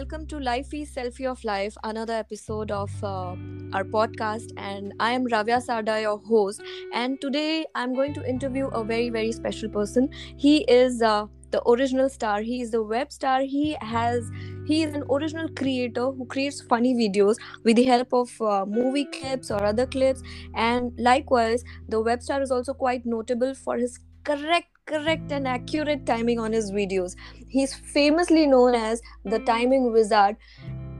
welcome to Life is Selfie of Life, another episode of uh, our podcast. And I am Ravya Sarda, your host. And today I'm going to interview a very, very special person. He is uh, the original star. He is the web star. He has he is an original creator who creates funny videos with the help of uh, movie clips or other clips. And likewise, the web star is also quite notable for his correct correct and accurate timing on his videos. He's famously known as the hmm. timing wizard.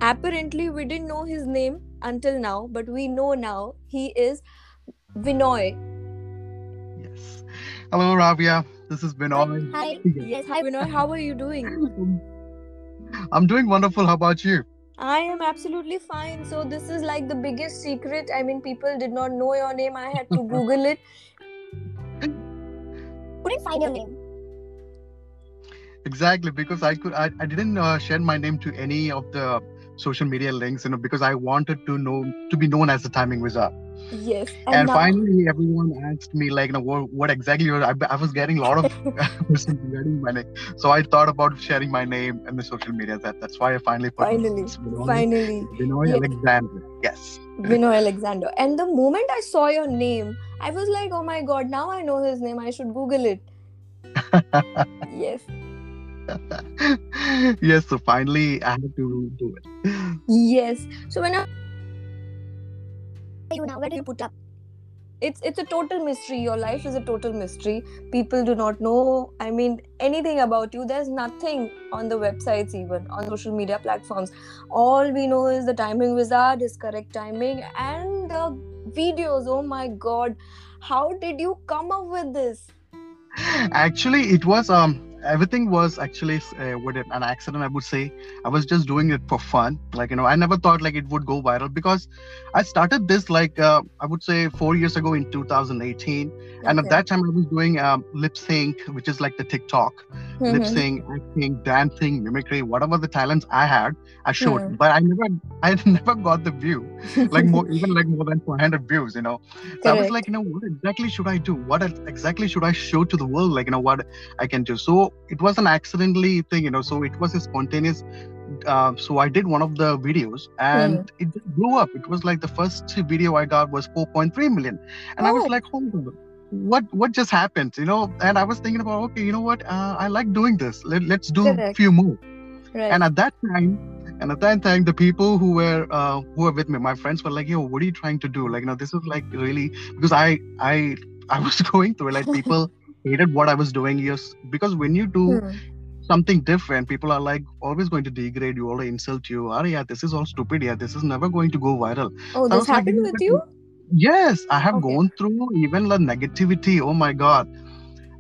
Apparently, we didn't know his name until now, but we know now he is Vinoy. Yes. Hello, Ravya. This is Vinoy. Hi. Yes. Hi, Vinoy. How are you doing? I'm doing wonderful. How about you? I am absolutely fine. So this is like the biggest secret. I mean, people did not know your name. I had to Google it couldn't find your name. Exactly, because I could I, I didn't uh, share my name to any of the social media links, you know, because I wanted to know to be known as the timing wizard. Yes. And, and now... finally, everyone asked me like, you know, what, what exactly? I, I was getting a lot of questions regarding my name, so I thought about sharing my name in the social media. That that's why I finally put finally, finally, Vinoy yeah. Alexander. Yes. Vinoy Alexander. And the moment I saw your name, I was like, oh my god, now I know his name. I should Google it. yes. yes, so finally I had to do it. Yes. So when I you now, where do you put up? It's it's a total mystery. Your life is a total mystery. People do not know. I mean anything about you. There's nothing on the websites, even on social media platforms. All we know is the timing wizard, is correct timing, and the videos. Oh my god, how did you come up with this? Actually, it was um everything was actually uh, with an accident i would say. I was just doing it for fun. Like you know i never thought like it would go viral because i started this like uh, i would say four years ago in 2018 okay. and at that time i was doing um, lip sync which is like the tiktok. Mm-hmm. lip sync acting dancing mimicry whatever the talents i had i showed. Mm-hmm. but i never i never got the view. Like more even like more than 400 views you know? So Correct. i was like you know what exactly should i do? What exactly should i show to the world? Like you know what i can do? So it was an accidentally thing you know so it was a spontaneous uh, so i did one of the videos and mm. it blew up. It was like the first video i got was 4.3 million. And oh. i was oh. like hold on. What what just happened? You know and i was thinking about okay you know what? Uh, i like doing this. Let, let's do a few more. Right. and at that time and at that time the people who were uh, who were with me my friends were like yo what are you trying to do? Like you know this is like really because i i i was going through like people hated what I was doing. Yes, because when you do hmm. something different, people are like always going to degrade you or insult you. Oh yeah, this is all stupid. Yeah, this is never going to go viral. Oh, so this happened like, with you? Yes, I have okay. gone through even the negativity. Oh my god.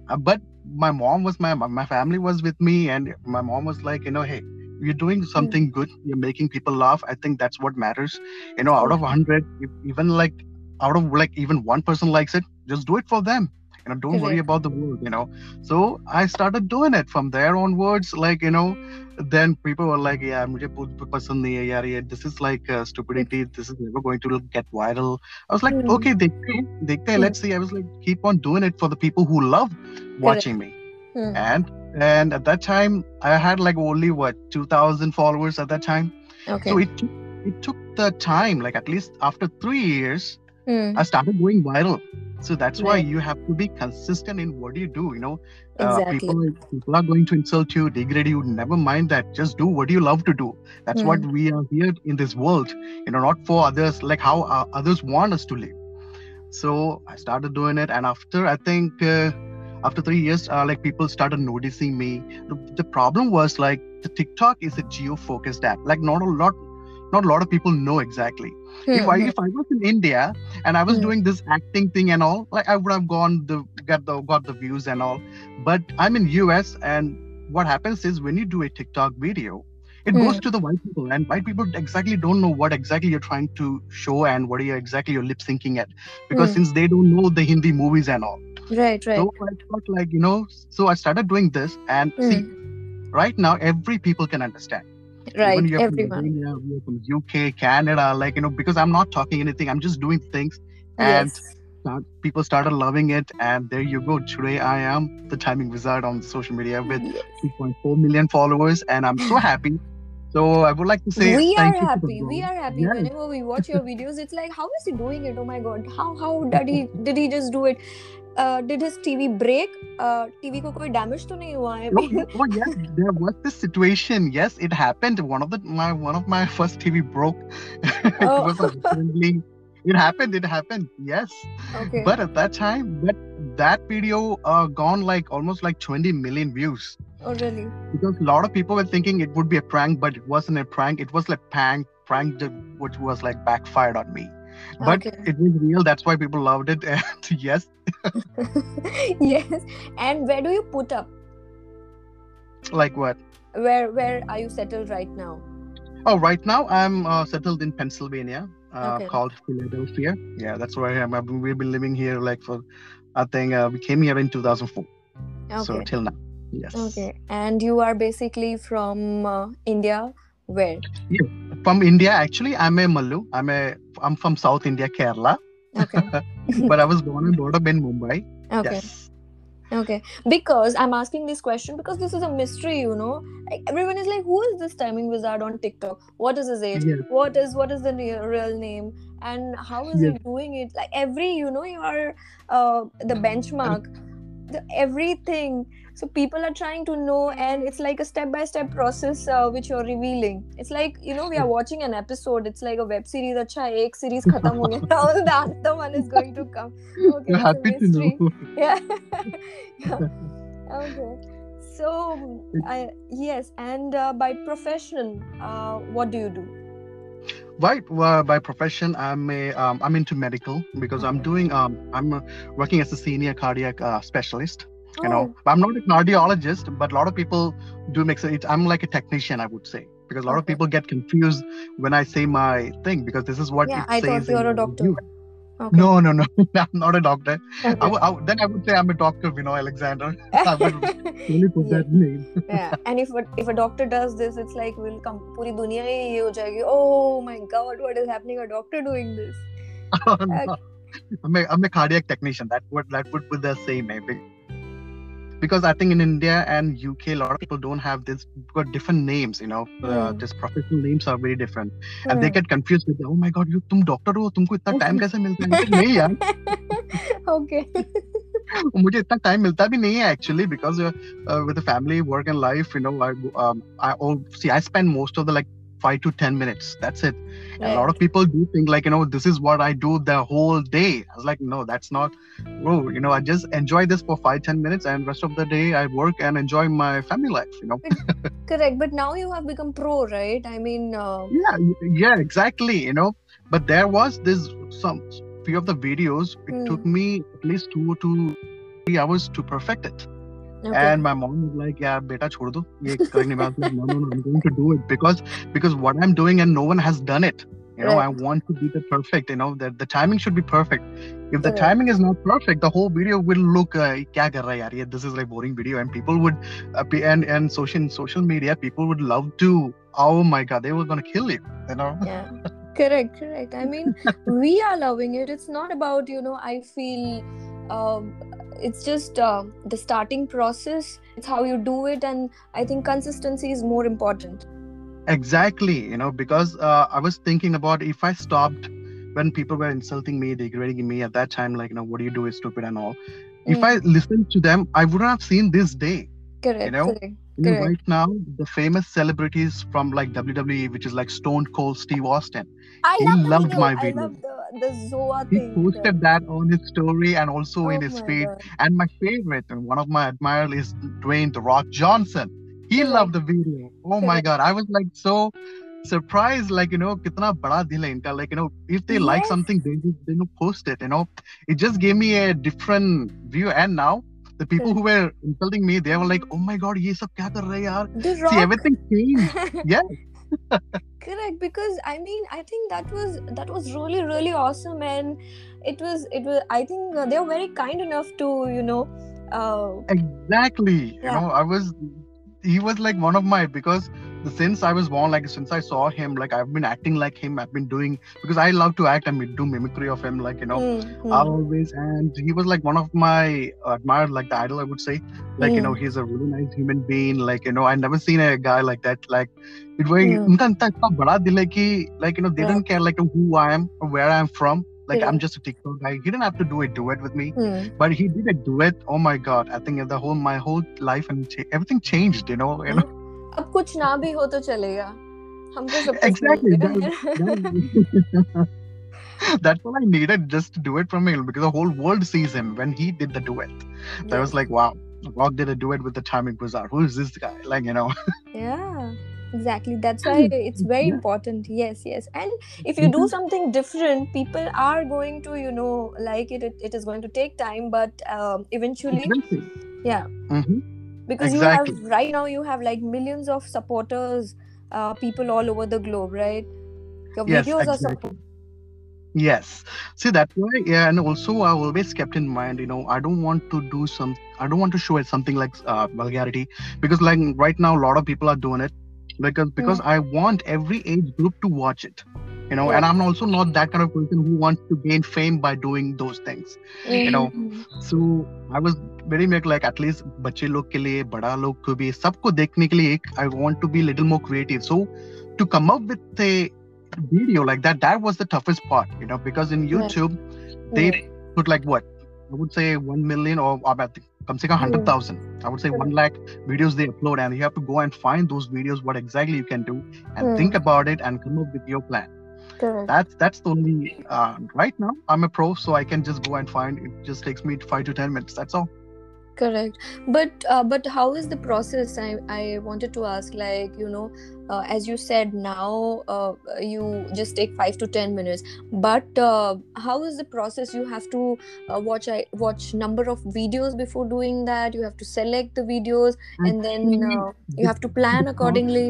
Uh, but my mom was my my family was with me, and my mom was like, you know, hey, you're doing hmm. something good. You're making people laugh. I think that's what matters. You know, out of hundred, even like out of like even one person likes it, just do it for them know don't worry about the world you know. So i started doing it from there onwards like you know then people were like yeah mujhe pasand nahi hai yaar ye this is like uh, stupidity this is never going to get viral. I was like mm. okay dekhte dekhte mm. let's see. I was like keep on doing it for the people who love watching me. Mm. and and at that time i had like only what 2000 followers at that time. Okay. So it it took the time like at least after 3 years mm. i started going viral so that's right. why you have to be consistent in what you do you know exactly. uh, people, people are going to insult you degrade you never mind that just do what you love to do that's mm. what hmm. we are here in this world you know not for others like how uh, others want us to live so i started doing it and after i think uh, after three years uh, like people started noticing me the, the problem was like the tiktok is a geo focused app like not a lot not a lot of people know exactly. Mm-hmm. If I hmm. if I was in India and I was mm-hmm. doing this acting thing and all, like I would have gone the got the got the views and all. But I'm in US and what happens is when you do a TikTok video, it goes hmm. to the white people and white people exactly don't know what exactly you're trying to show and what are you exactly you're lip syncing at because mm. since they don't know the hindi movies and all right right so i thought like you know so i started doing this and see right now every people can understand right Even everyone from India, from uk canada like you know because i'm not talking anything i'm just doing things. And yes. people started loving it and there you go. Today i am the timing wizard on social media with yes. 2.4 million followers and i'm so happy. So I would like to say we are you happy we are happy. Whenever we watch your videos it's like how is he doing it? Oh my god. How how did he did he just do it uh, did his tv break uh, tv को कोई damage तो नहीं हुआ I No, mean, oh yes, there was this situation. Yes, it happened. One of the my one of my first TV broke. it Oh. was accidentally. It happened. It happened. Yes, okay but at that time, but that video uh, gone like almost like 20 million views oh really because a lot of people were thinking it would be a prank, but it wasn't a prank. It was like prank, prank that- which was like backfired on me. But Okay. it was real. That's why people loved it. And yes, yes and where do you put up like what? where where are you settled right now Oh, right now I'm uh, settled in Pennsylvania, uh, Okay. called Philadelphia. Yeah, that's where I am. I've been, we've been living here like for, I think uh, we came here in 2004. okay. So till now, yes. okay and you are basically from uh, india where From India, actually, I'm a malu I'm a I'm from South India, Kerala, okay but I was born and brought up in Mumbai. okay Yes. Okay, because I'm asking this question because this is a mystery, you know. Like everyone is like, who is this timing wizard on TikTok? What is his age? Yes. What is what is the real name? And how is he doing it? Like every, you know, your uh the benchmark, the everything. So people are trying to know, and it's like a step by step process uh, which you're revealing. It's like you know we are watching an episode. It's like a web series. Acha, ek series khatam ho gaya. Now the other one is going to come. Okay, You're happy to mystery know. yeah. yeah. Okay. So, I yes, and uh, by profession, uh, what do you do? Right. Well, by profession, I'm a um, I'm into medical because I'm doing um I'm uh, working as a senior cardiac uh, specialist. you know Oh, i'm not a cardiologist but a lot of people do make it i'm like a technician i would say because a lot of people get confused when i say my thing because this is what yeah, I thought you're a doctor. review. Okay. no no no i'm not a doctor I Okay. would- I would- then i would say i'm a doctor you know alexander i would really put Yeah. that name yeah, and if a, if a doctor does this, it's like will come पूरी दुनिया ही ये हो जाएगी. Oh my God, what is happening? A doctor doing this? Oh, no. I'm, a, I'm a cardiac technician that would that would be the same name Be- because i think in india and uk a lot of people don't have this got different names you know uh, Hmm. just professional names are very different and they Hmm. get confused with oh my god you तुम doctor हो तुमको इतना time कैसे मिलता है मैं, नहीं यार okay. मुझे इतना टाइम मिलता भी नहीं है actually because uh, uh, with the family work and life you know I um I oh, see I spend most of the like five to ten minutes. That's it. And a lot of people do think like you know this is what I do the whole day. I was like no that's not bro you know I just enjoy this for five ten minutes and rest of the day I work and enjoy my family life you know. Correct, but now you have become pro, right? I mean, uh, yeah yeah exactly you know. But there was this some few of the videos. It Hmm. took me at least two to three hours to perfect it okay. and my mom was like yeah beta chhod do ye karne mein." I was like, no no no i'm going to do it because because what i'm doing and no one has done it. You know Right. i want to be the perfect you know that the timing should be perfect. If the timing is not perfect the whole video will look uh, kya kar raha yaar? This is like boring video and people would uh, and and social social media people would love to oh my god they were going to kill you you know? Yeah. Correct correct. I mean we are loving it. It's not about you know i feel um, it's just uh, the starting process it's how you do it and i think consistency is more important Exactly, you know, because uh, I was thinking about if I stopped when people were insulting me, degrading me at that time, like, you know, what do you do is stupid and all. If Mm, I listened to them, I wouldn't have seen this day. correct You know, Correct. right now, the famous celebrities from like WWE, which is like Stone Cold Steve Austin, i He love loved video. my video. The zoa he thing posted that on his story and also oh in Oh his feed. God. And my favorite, and one of my admirers is Dwayne The Rock Johnson. He Correct. loved the video. Oh my god, I was like so surprised, like you know, kitna bada dil hai inka. Like you know, if they like something, they just they don't post it. You know, it just gave me a different view. And now the people who were insulting me, they were like, "Oh my god, ye sab kya kar rahe yaar?" See, everything changed. Yeah. correct because i mean i think that was that was really really awesome and it was it was i think uh, they were very kind enough to you know uh Exactly. You Yeah. know, I was he was like one of my because since I was born, like since I saw him, like I've been acting like him. I've been doing because I love to act. I mean, do mimicry of him, like you know, Mm, I mm, always and he was like one of my admired, like the idol, I would say. Like you know, mm, he's a really nice human being. Like you know, I never seen a guy like that. Like it was mm. उनका इतना इतना बड़ा दिल है कि like you know they Yeah. didn't care like who I am or where I'm from. Like I'm Correct. just a TikTok guy. He didn't have to do a duet with me, Mm. but he did a duet. Oh my god! I think the whole my whole life and cha- everything changed. You know, you know. अब कुछ ना भी हो तो चलेगा हमको सब that's what I needed just to do it from him because the whole world sees him when he did the duet. Yeah. That was like, wow, Rock did a duet with the timing wizard? Who is this guy? Like, you know. yeah, exactly. That's why it's very yeah. important. Yes, yes. And if you do mm-hmm. something different, people are going to, you know, like it. It, it is going to take time, but um, eventually, yeah. Mm-hmm because you have right now you have like millions of supporters, uh, people all over the globe, right? Your Yes, videos are exactly. support. Yes. See, that's why, yeah. And also, I always kept in mind, you know, I don't want to do some, I don't want to show it something like uh, vulgarity because, like, right now, a lot of people are doing it because because I want every age group to watch it. You know, and I'm also not that kind of person who wants to gain fame by doing those things. You know, Mhm. so I was very much like at least बच्चे लोग के लिए बड़ा लोग को भी सबको देखने के लिए एक I want to be a little more creative. So to come up with a video like that, that was the toughest part, you know, because in Yeah. YouTube they Yeah. put like what I would say one million or about come say Hmm. hundred thousand. I would say one lakh videos they upload, and you have to go and find those videos, what exactly you can do, and Hmm. think about it and come up with your plan Correct. that's that's the only uh, right now i'm a pro so i can just go and find it just takes me five to ten minutes that's all correct. But uh, but how is the process? I i wanted to ask like you know uh, as you said now uh, you just take 5 to 10 minutes. But uh, how is the process? You have to uh, watch i watch number of videos before doing that. You have to select the videos and then uh, you have to plan accordingly.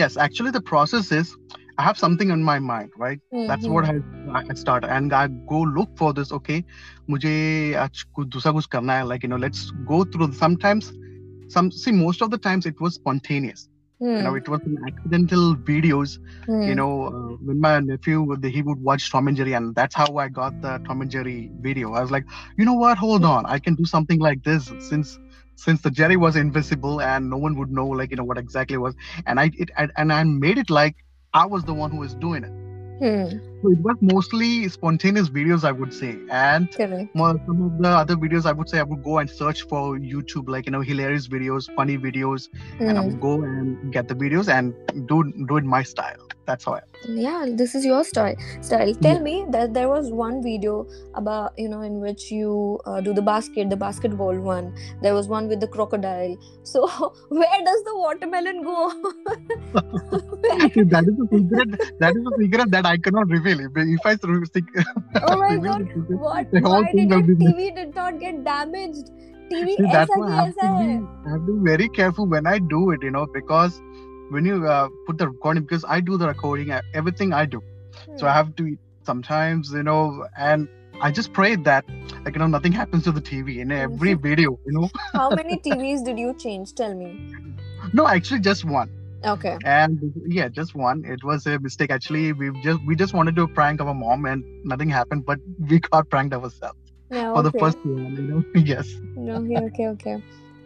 Yes actually the process is i have something in my mind right that's what I, I start and i go look for this okay मुझे आज कुछ दूसरा कुछ करना है like you know let's go through sometimes some see most of the times it was spontaneous you know it was an accidental videos you know uh, when my nephew would- he would watch tom and jerry and that's how i got the tom and jerry video i was like you know what hold on i can do something like this since since the jerry was invisible and no one would know like you know what exactly it was and i it I, and i made it like i was the one who was doing it. Hmm, so it was mostly spontaneous videos i would say. And correct. some of the other videos i would say i would go and search for youtube like you know hilarious videos funny videos and i would go and get the videos and do do it my style. That's how i yeah this is your style style. Tell me that there was one video about you know in which you uh, do the basket the basketball one. There was one with the crocodile. So where does the watermelon go? See, that is a secret. That is a secret that I cannot reveal really big. If I threw stick. Oh my god! What? Why did the TV did not get damaged? TV See, that's why I have, to be, I have to be very careful when I do it, you know, because when you uh, put the recording, because I do the recording, everything I do, hmm. so I hmm. have to sometimes, you know, and I just prayed that, like, you know, nothing happens to the TV in every video, you know. How many TVs did you change? Tell me. No, actually, just one okay. And yeah just one. It was a mistake. Actually we just we just wanted to prank our mom and nothing happened but we got pranked ourselves yeah for the first one you know? Yes. Okay okay okay.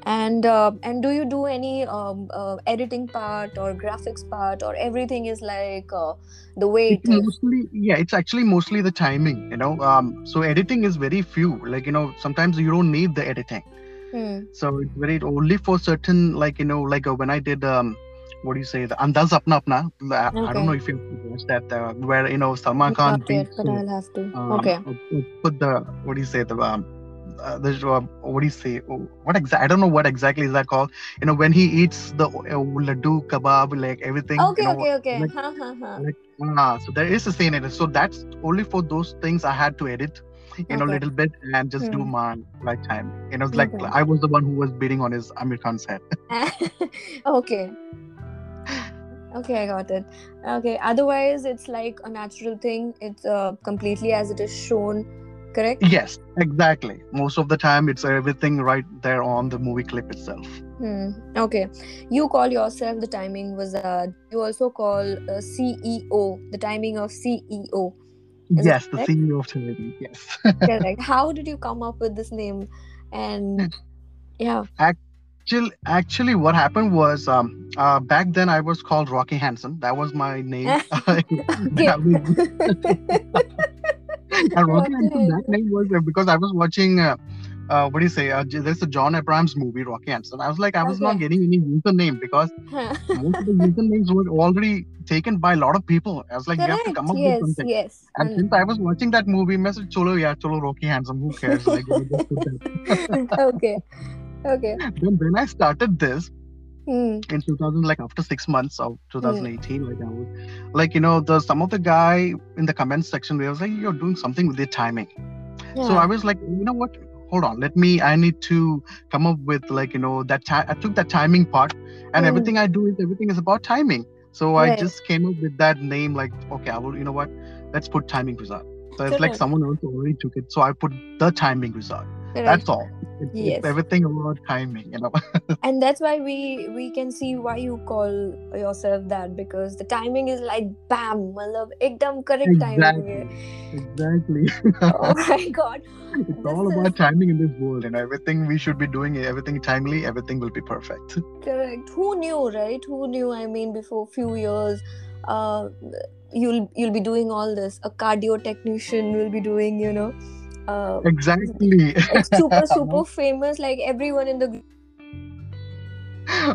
And uh, and do you do any um, uh, editing part or graphics part or everything is like uh, the way it's it mostly yeah it's actually mostly the timing you know? Um so editing is very few. Like you know sometimes you don't need the editing. Hmm. so it's very only for certain like you know like uh, when i did um what do you say the andaz apna apna i Okay. don't know if you watched that uh, where you know salman khan beats but I'll have to. um, okay. uh, put the what do you say the um uh, the uh, what do you say oh, what exactly I don't know what exactly is that called you know when he eats the uh, laddu kebab like everything Okay, you know, okay, okay. like- Ha, ha, ha. like ah, so there is a scene in it so that's only for those things I had to edit you know a little bit and just do Hmm. my right time you know it's like I was the one who was beating on his Aamir Khan set okay. Okay, I got it. Okay. Otherwise, it's like a natural thing. It's uh, completely as it is shown. Correct. yes exactly most of the time it's everything right there on the movie clip itself Hmm. Okay. You call yourself the timing wizard. You also call uh, CEO the timing of CEO. Is yes, the? CEO of Trinity. Yes. Correct. How did you come up with this name? And yeah. Actually, actually, what happened was um, uh, back then I was called Rocky Handsome. That was my name. And Rocky Handsome, that name was uh, because I was watching. Uh, uh, what do you say? Uh, there's a John Abraham's movie, Rocky Handsome. I was like, I was not getting any username because most of the usernames were already taken by a lot of people. I was like, you have to come up Yes. with something. Yes. And Mm. since I was watching that movie, I said, cholo, yeah, cholo, Rocky Handsome. Who cares? Like, you know, just put that. okay. Okay. then when I started this, Hmm. in 2000 like after six months of 2018 like i was like you know the some of the guy in the comment section they was like you're doing something with the timing yeah. so i was like you know what hold on let me i need to come up with like you know that time i took that timing part and Mm. everything i do is everything is about timing so i just came up with that name like okay i will you know what let's put timing result so it's like someone else already took it so i put the timing result Correct. that's all it's, it's Yes. everything about timing you know? And that's why we we can see why you call yourself that because the timing is like bam matlab ekdam correct timing hai. exactly. Oh my god. It's This all is- about timing in this world, and everything we should be doing, everything timely, everything will be perfect. correct. Who knew right? Who knew i mean before few years uh you'll you'll be doing all this. A cardio technician will be doing you know uh Exactly. it's super super famous like everyone in the group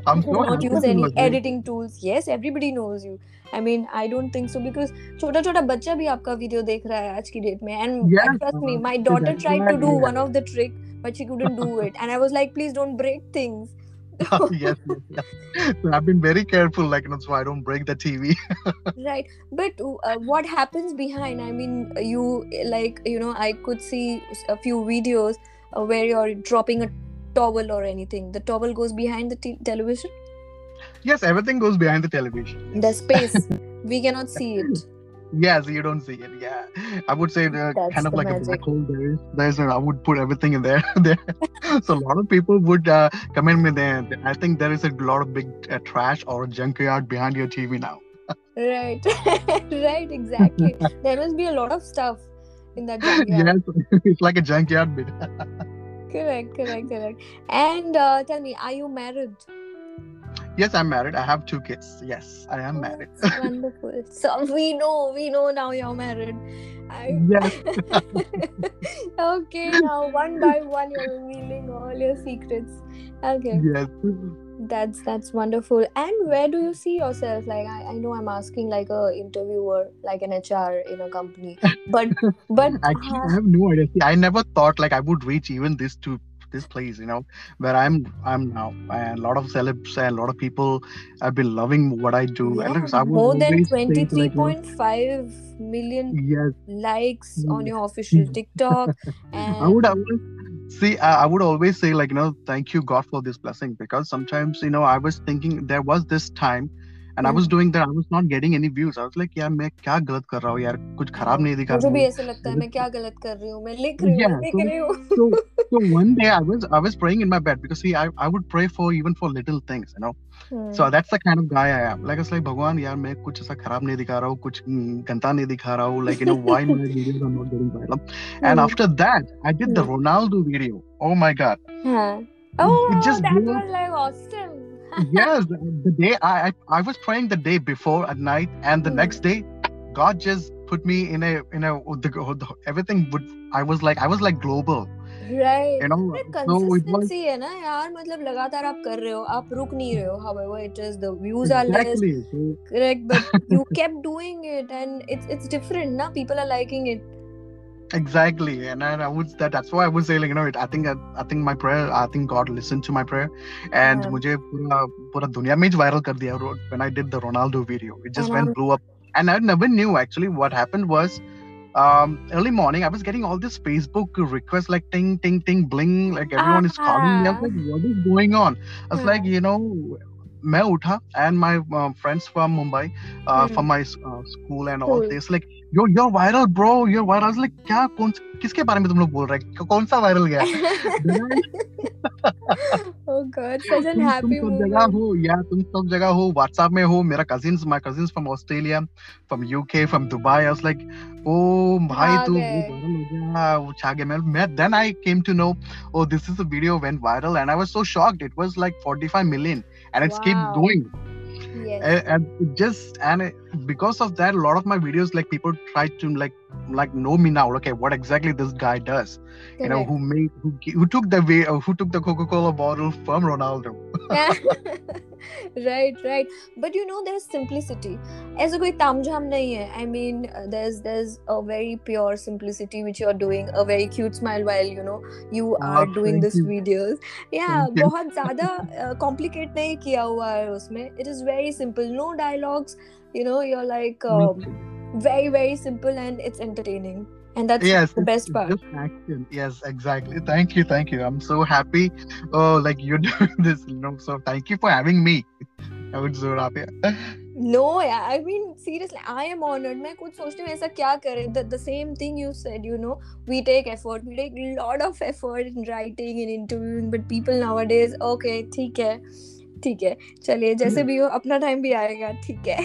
I'm who so not happy use to any know. editing tools yes everybody knows you i mean i don't think so because छोटा छोटा बच्चा भी आपका video देख रहा है आज की डेट में and Yes, and trust me uh, my daughter that's tried to why- do one of the trick but she couldn't do it and i was like please don't break things yes, yes, yes. So I've been very careful, like, you know, so I don't break the TV. right but uh, what happens behind i mean you like you know i could see a few videos uh, where you're dropping a towel or anything the towel goes behind the t- television yes, everything goes behind the television. the space we cannot see it Yes, you don't see it. Yeah, I would say That's kind of like a black hole. There is, there's, a, I would put everything in there. there. So a lot of people would uh, comment me there. I think there is a lot of big uh, trash or a junkyard behind your TV now. Right, right, exactly. there must be a lot of stuff in that junkyard. yes, it's like a junkyard bit. Correct, correct, correct. And uh, tell me, are you married? Yes, I'm married. I have two kids. Yes, I am Oh, married. wonderful. So we know, we know now you're married. I... Yes. okay, now one by one you're revealing all your secrets. Okay, Yes. that's that's wonderful. And where do you see yourself? Like I, I know I'm asking like a interviewer, like an HR in a company, but but Actually, uh, I have no idea. See, I never thought like I would reach even this to this place, you know, where I'm I'm now. And a lot of celebs and a lot of people have been loving what I do. yeah, I more than always say, twenty like, three you know, point five million Yes, likes on Mm. your official TikTok. And I would always see. I, I would always say like you know, thank you God for this blessing because sometimes you know I was thinking there was this time. And I Hmm. was doing that. I was not getting any views. I was like, यार मैं क्या गलत कर रहा हूँ यार कुछ खराब नहीं दिखा मुझे भी हूँ ऐसे लगता है मैं क्या गलत कर रही हूँ मैं लिख रही हूँ Yeah, लिख so- रही हूँ so so one day I was I was praying in my bed because see I, I would pray for even for little things you know Hmm. so that's the kind of guy I am like it's like भगवान यार मैं कुछ ऐसा खराब नहीं दिखा रहा हूँ कुछ हम्म, गंदा नहीं दिखा रहा like you know why my videos are not getting viral and Hmm. after that I did the Hmm. Ronaldo video oh my god हाँ. Oh, it just that blew was like awesome. yes the, the day I, I I was praying the day before at night and the Hmm. next day God just put me in a in a the, the, everything would I was like I was like global Right. you know अरे so it was consistency है ना यार मतलब लगातार आप कर रहे हो आप रुक नहीं रहे हो however it is the views are less exactly so, correct but you kept doing it and it's it's different ना people are liking it exactly and I, I, would that that's why i was saying like, you know it, i think I, I, think my prayer i think god listened to my prayer and yeah. mujhe viral kar diya when i did the ronaldo video. It just went blew up and i never knew actually what happened was um, early morning i was getting all this facebook requests like ting ting ting bling like everyone uh-huh. is calling me. I ah. like what is going on? I was like you know मैं उठा and my friends from Mumbai from my school and all this like yo your viral bro your viral like क्या कौन किसके बारे में तुम लोग बोल रहे हो? कौन सा वायरल गया? जगह हो या तुम सब जगह हो व्हाट्सएप में हो मेरा cousins my cousins from Australia from UK from Dubai I was like oh भाई तू वो छा गया। मैं मैं then I came to know oh this is a video went viral and I was so shocked it was like 45 million and it's keep going Yes. and, and it just and it, because of that a lot of my videos like people try to like like know me now. Okay what exactly this guy does. You know who made who, who took the way who took the coca-cola bottle from ronaldo right right but you know there's simplicity ऐसा कोई तामझाम नहीं है I mean uh, there's there's a very pure simplicity which you're doing a very cute smile while you know you Ah, are doing this you. videos yeah. बहुत ज़्यादा uh, complicate नहीं किया हुआ है उसमें it is very simple no dialogues you know you're like um, very very simple and it's entertaining and that's yes the it's- best it's part just action yes exactly thank you thank you i'm so happy oh like you're doing this you know so thank you for having me i would so happy No, yeah. I mean, seriously, I am honored. मैं कुछ सोचती हूँ ऐसा क्या करें the, the same thing you said you know we take effort we take a lot of effort in writing and interviewing but people nowadays okay ठीक है ठीक है चलिए जैसे भी हो अपना टाइम भी आएगा ठीक है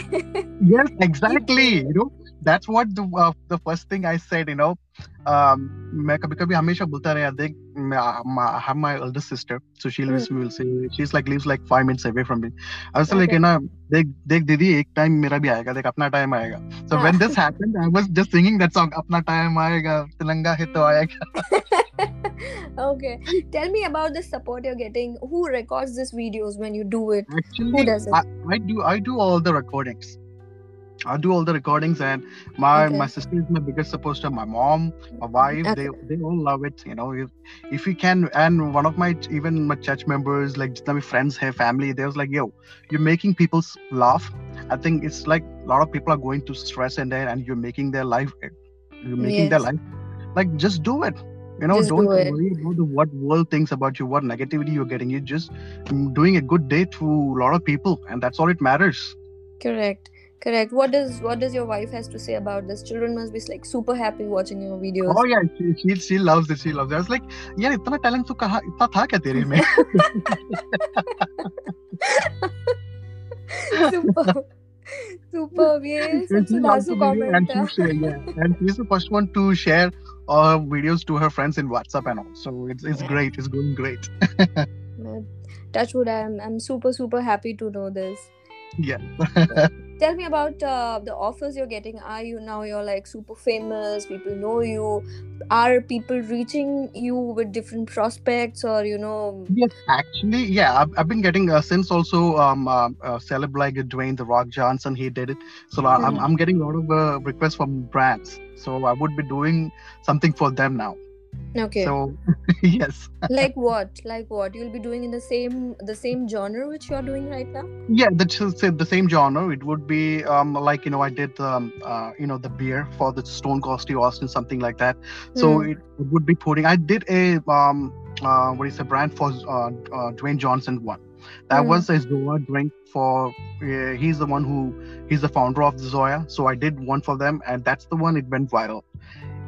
yes exactly you know that's what the uh, the first thing i said you know um मैं कभी कभी हमेशा बोलता रहा देख मैं I have my elder sister so she lives will say she's like lives like five minutes away from me I was like Okay. you know देख देख दीदी एक टाइम मेरा भी आएगा देख अपना टाइम आएगा so when this happened I was just singing that song अपना टाइम आएगा तिरंगा है तो आएगा okay tell me about the support you're getting who records these videos when you do it actually does it? I, I do I do all the recordings I do all the recordings and my Okay. my sister is my biggest supporter my mom my wife Okay. they they all love it you know. If if we can and one of my even my church members like just my friends have family they was like yo you're making people laugh. I think it's like a lot of people are going to stress and then and you're making their life you're making their life. Like just do it. You know Just don't do worry about the, what world thinks about you what negativity you're getting. You're just mm, doing a good day to a lot of people and that's all it matters. Correct correct what does what does your wife has to say about this children must be like super happy watching your videos Oh yeah, she, she she loves it. She loves it. I was like, यार इतना talent तो कहाँ इतना था क्या तेरे में? super super ये And she सबसे loves धांसू the video and comment she है share, yeah. And she's the first one to share uh, videos to her friends in WhatsApp and all. So it's it's Yeah. great. It's going great. Man, touchwood I'm I'm super super happy to know this yeah. tell me about uh, the offers you're getting are you now you're like super famous people know you are people reaching you with different prospects or you know yes, actually, yeah. I've, I've been getting uh, since also um uh, uh, celeb like Dwayne the Rock Johnson. He did it. So uh, I'm Mhm. I'm getting a lot of uh, requests from brands. So I would be doing something for them now. Okay So yes. like what like what you'll be doing in the same the same genre which you're doing right now Yeah, that's the same genre. It would be um, like you know I did um, uh, you know the beer for the Stone Cold Steve Austin, something like that. So Hmm. it would be putting. I did a um, uh, what is a brand for uh, uh, Dwayne Johnson one. That Hmm. was a ZOA drink for. Uh, he's the one who he's the founder of the ZOA. So I did one for them, and that's the one. It went viral.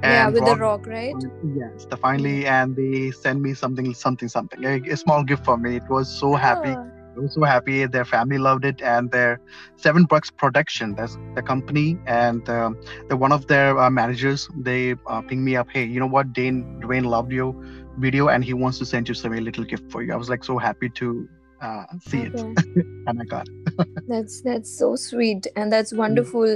Yeah with the Rock- rock right Yes, the finally, and they send me something, something, something. A, a small gift for me. It was so happy. Ah, I was so happy. Their family loved it, and their Seven Bucks Production, that's the company, and um, the one of their uh, managers, they uh, pinged me up. Hey, you know what? Dane Dwayne loved your video, and he wants to send you some a little gift for you. I was like so happy to uh, see it, okay. and I got. It. that's that's so sweet and that's wonderful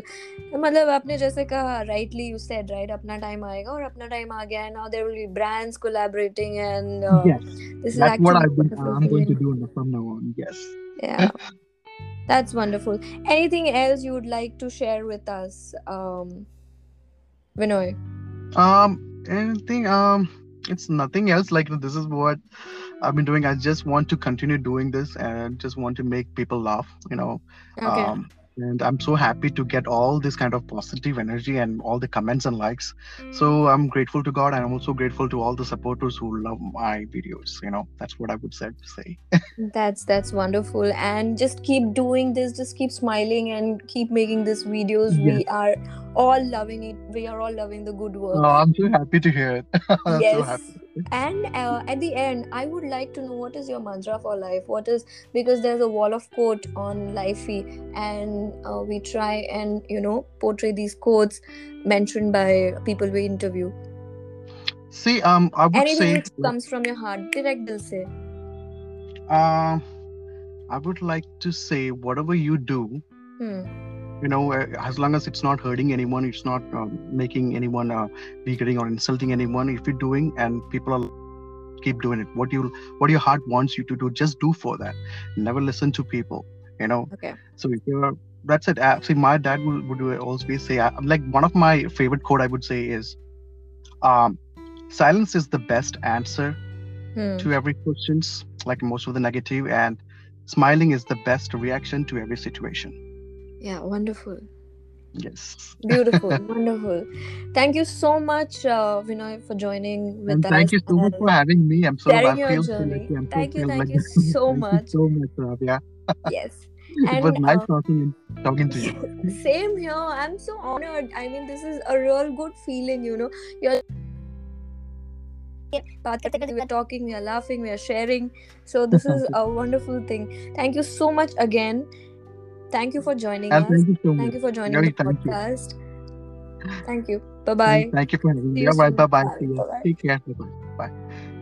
मतलब आपने जैसे कहा rightly you said right अपना time आएगा और अपना time आ गया है now there will be brands collaborating and uh, Yes, this is that's what actually I've been. wonderful I'm going to feeling. do from now on. Yes. yeah that's wonderful anything else you would like to share with us um Vinoy Um, anything. Um, it's nothing else. Like this is what I've been doing. I just want to continue doing this and just want to make people laugh. You know. okay Um, and I'm so happy to get all this kind of positive energy and all the comments and likes. So I'm grateful to God, and I'm also grateful to all the supporters who love my videos. You know, that's what I would say. say. That's that's wonderful, and just keep doing this. Just keep smiling and keep making these videos. We are all loving it. We are all loving the good work. Oh, I'm so happy to hear it. I'm so yes. and uh, at the end i would like to know what is your mantra for life? What is because there's a wall of quote on lifey and uh, we try and you know portray these quotes mentioned by people we interview. See, um, I would anything say, which comes from your heart direct dil se um, I would like to say, whatever you do, hmm. You know, uh, as long as it's not hurting anyone, it's not um, making anyone uh, degrading or insulting anyone. If you're doing and people are keep doing it, what you what your heart wants you to do, just do for that. Never listen to people. You know. okay So if you're that's it. Uh, see, my dad would, would always say, uh, like one of my favorite quote I would say is, um, "Silence is the best answer hmm. to every questions, like most of the negative, and smiling is the best reaction to every situation." Yeah, wonderful. Yes. Beautiful, wonderful. Thank you so much, uh, for joining with and us. Thank you so much for having me. I'm so happy. Your journey. I'm thank so you, thank like you so much. So much, Ravya. yes. And, it was nice uh, talking talking to you. Same here. I'm so honored. I mean, this is a real good feeling, you know. You're talking, we are laughing, we are sharing. So this is a wonderful thing. Thank you so much again thank you for joining And us thank you so thank you for joining Very the thank you. podcast thank you bye bye Thank you for having me. bye bye bye. Bye. Take care. Bye bye.